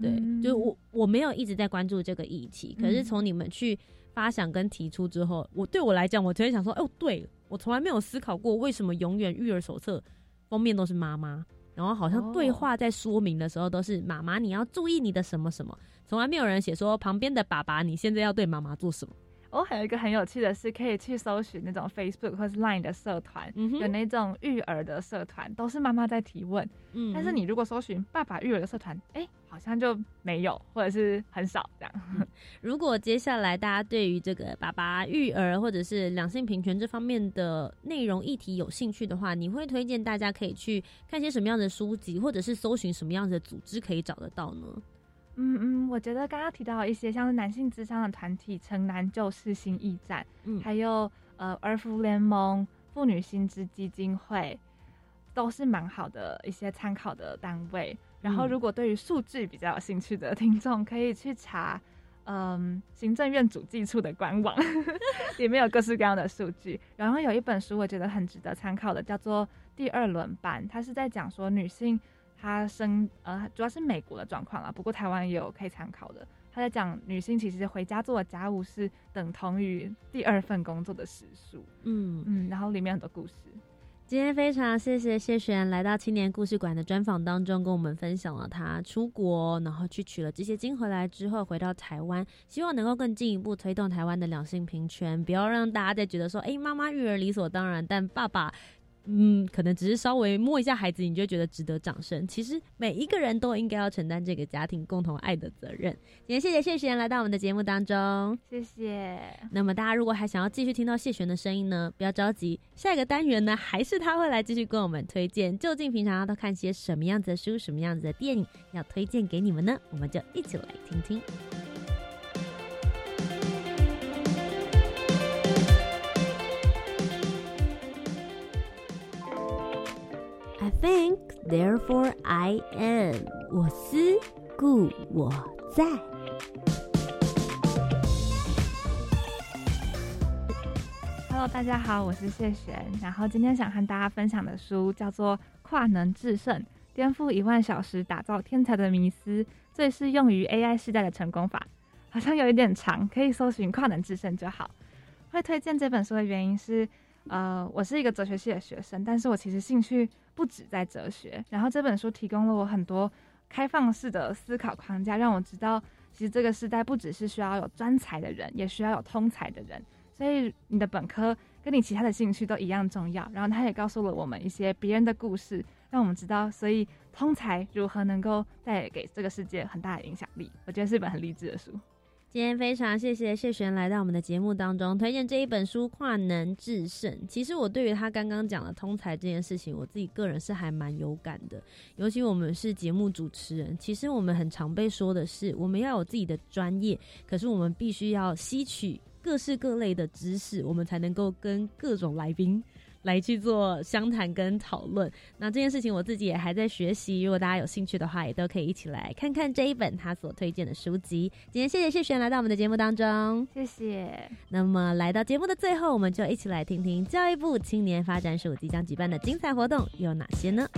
对，就是我我没有一直在关注这个议题，可是从你们去发想跟提出之后，我对我来讲，我突然想说，哦，对我从来没有思考过，为什么永远育儿手册封面都是妈妈。然后好像对话在说明的时候都是妈妈，你要注意你的什么什么，从来没有人写说旁边的爸爸，你现在要对妈妈做什么。我还有一个很有趣的是，可以去搜寻那种 Facebook 或是 Line 的社团，有那种育儿的社团，都是妈妈在提问。嗯，但是你如果搜寻爸爸育儿的社团，哎，好像就没有，或者是很少这样。如果接下来大家对于这个爸爸育儿或者是两性平权这方面的内容议题有兴趣的话，你会推荐大家可以去看些什么样的书籍，或者是搜寻什么样的组织可以找得到呢？嗯嗯，我觉得刚刚提到一些像是男性智商的团体，城南旧事新驿站，嗯，还有呃儿福联盟、妇女薪资基金会，都是蛮好的一些参考的单位。然后，如果对于数据比较有兴趣的听众，可以去查嗯行政院主计处的官网，<laughs> 里面有各式各样的数据。然后有一本书我觉得很值得参考的，叫做《第二轮班》，它是在讲说女性。他生呃，主要是美国的状况啦，不过台湾也有可以参考的。他在讲女性其实回家做的家务是等同于第二份工作的时数。嗯嗯，然后里面很多故事。今天非常谢谢谢璇来到青年故事馆的专访当中，跟我们分享了他出国，然后去取了这些经回来之后回到台湾，希望能够更进一步推动台湾的两性平权，不要让大家再觉得说，哎，妈妈育儿理所当然，但爸爸。嗯，可能只是稍微摸一下孩子，你就觉得值得掌声。其实每一个人都应该要承担这个家庭共同爱的责任。今天谢谢谢璇来到我们的节目当中，谢谢。那么大家如果还想要继续听到谢璇的声音呢，不要着急，下一个单元呢还是他会来继续跟我们推荐，究竟平常要都看些什么样子的书、什么样子的电影要推荐给你们呢？我们就一起来听听。I think, therefore I am。我思故我在。Hello，大家好，我是谢璇。然后今天想和大家分享的书叫做《跨能制胜：颠覆一万小时打造天才的迷思》，最适用于 AI 时代的成功法。好像有一点长，可以搜寻“跨能制胜”就好。会推荐这本书的原因是。呃，我是一个哲学系的学生，但是我其实兴趣不止在哲学。然后这本书提供了我很多开放式的思考框架，让我知道，其实这个时代不只是需要有专才的人，也需要有通才的人。所以你的本科跟你其他的兴趣都一样重要。然后他也告诉了我们一些别人的故事，让我们知道，所以通才如何能够带给这个世界很大的影响力。我觉得是一本很励志的书。今天非常谢谢谢璇来到我们的节目当中，推荐这一本书《跨能制胜》。其实我对于他刚刚讲的通才这件事情，我自己个人是还蛮有感的。尤其我们是节目主持人，其实我们很常被说的是，我们要有自己的专业，可是我们必须要吸取各式各类的知识，我们才能够跟各种来宾。来去做相谈跟讨论。那这件事情我自己也还在学习，如果大家有兴趣的话，也都可以一起来看看这一本他所推荐的书籍。今天谢谢谢璇来到我们的节目当中，谢谢。那么来到节目的最后，我们就一起来听听教育部青年发展署即将举办的精彩活动有哪些呢？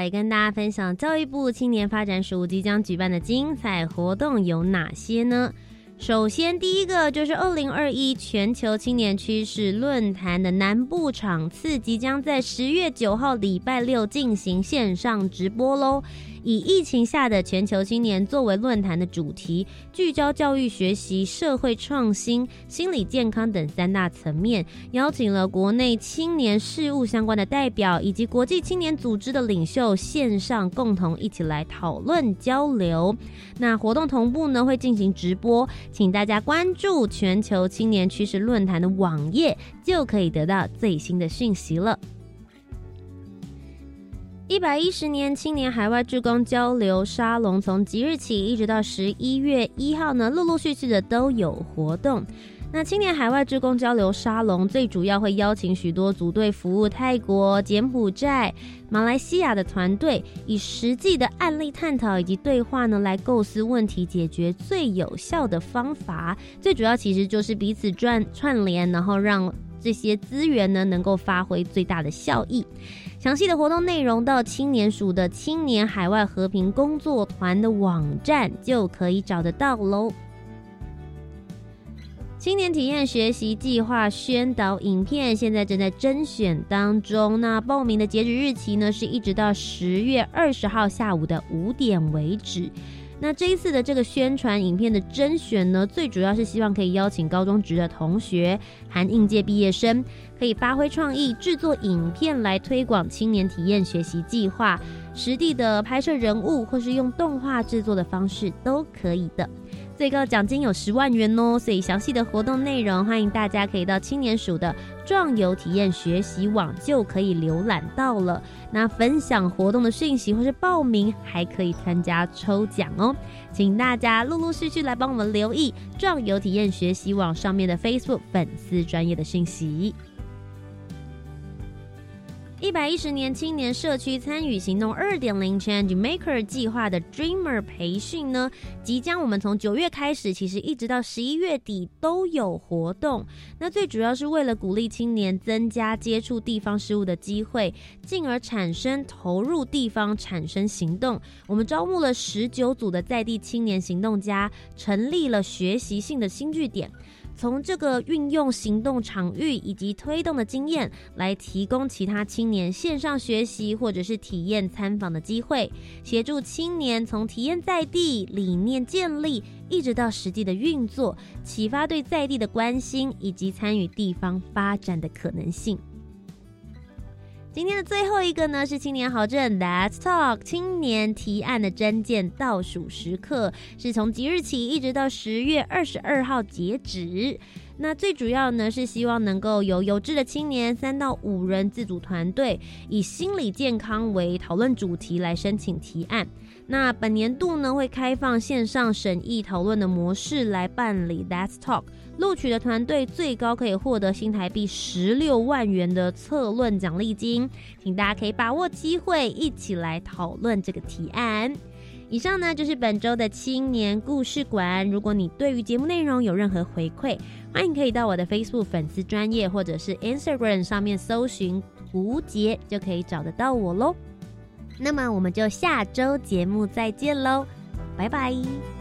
来跟大家分享教育部青年发展署即将举办的精彩活动有哪些呢？首先，第一个就是二零二一全球青年趋势论坛的南部场次即将在十月九号礼拜六进行线上直播喽。以疫情下的全球青年作为论坛的主题，聚焦教育学习、社会创新、心理健康等三大层面，邀请了国内青年事务相关的代表以及国际青年组织的领袖线上共同一起来讨论交流。那活动同步呢会进行直播，请大家关注全球青年趋势论坛的网页，就可以得到最新的讯息了。一百一十年青年海外志工交流沙龙从即日起一直到十一月一号呢，陆陆续续的都有活动。那青年海外志工交流沙龙最主要会邀请许多组队服务泰国、柬埔寨、马来西亚的团队，以实际的案例探讨以及对话呢，来构思问题解决最有效的方法。最主要其实就是彼此串串联，然后让这些资源呢能够发挥最大的效益。详细的活动内容到青年署的青年海外和平工作团的网站就可以找得到喽。青年体验学习计划宣导影片现在正在甄选当中，那报名的截止日期呢是一直到十月二十号下午的五点为止。那这一次的这个宣传影片的甄选呢，最主要是希望可以邀请高中职的同学，含应届毕业生，可以发挥创意制作影片来推广青年体验学习计划，实地的拍摄人物或是用动画制作的方式都可以的。最高奖金有十万元哦，所以详细的活动内容，欢迎大家可以到青年署的壮游体验学习网就可以浏览到了。那分享活动的讯息或是报名，还可以参加抽奖哦。请大家陆陆续续来帮我们留意壮游体验学习网上面的 Facebook 粉丝专业的讯息。一百一十年青年社区参与行动二点零 Change Maker 计划的 Dreamer 培训呢，即将我们从九月开始，其实一直到十一月底都有活动。那最主要是为了鼓励青年增加接触地方事务的机会，进而产生投入地方、产生行动。我们招募了十九组的在地青年行动家，成立了学习性的新据点。从这个运用行动场域以及推动的经验，来提供其他青年线上学习或者是体验参访的机会，协助青年从体验在地理念建立，一直到实际的运作，启发对在地的关心以及参与地方发展的可能性。今天的最后一个呢，是青年好证 Let's Talk 青年提案的征件倒数时刻，是从即日起一直到十月二十二号截止。那最主要呢，是希望能够有有志的青年三到五人自主团队，以心理健康为讨论主题来申请提案。那本年度呢，会开放线上审议讨论的模式来办理 Let's Talk。录取的团队最高可以获得新台币十六万元的策论奖励金，请大家可以把握机会，一起来讨论这个提案。以上呢就是本周的青年故事馆。如果你对于节目内容有任何回馈，欢迎可以到我的 Facebook 粉丝专业或者是 Instagram 上面搜寻胡杰，就可以找得到我喽。那么我们就下周节目再见喽，拜拜。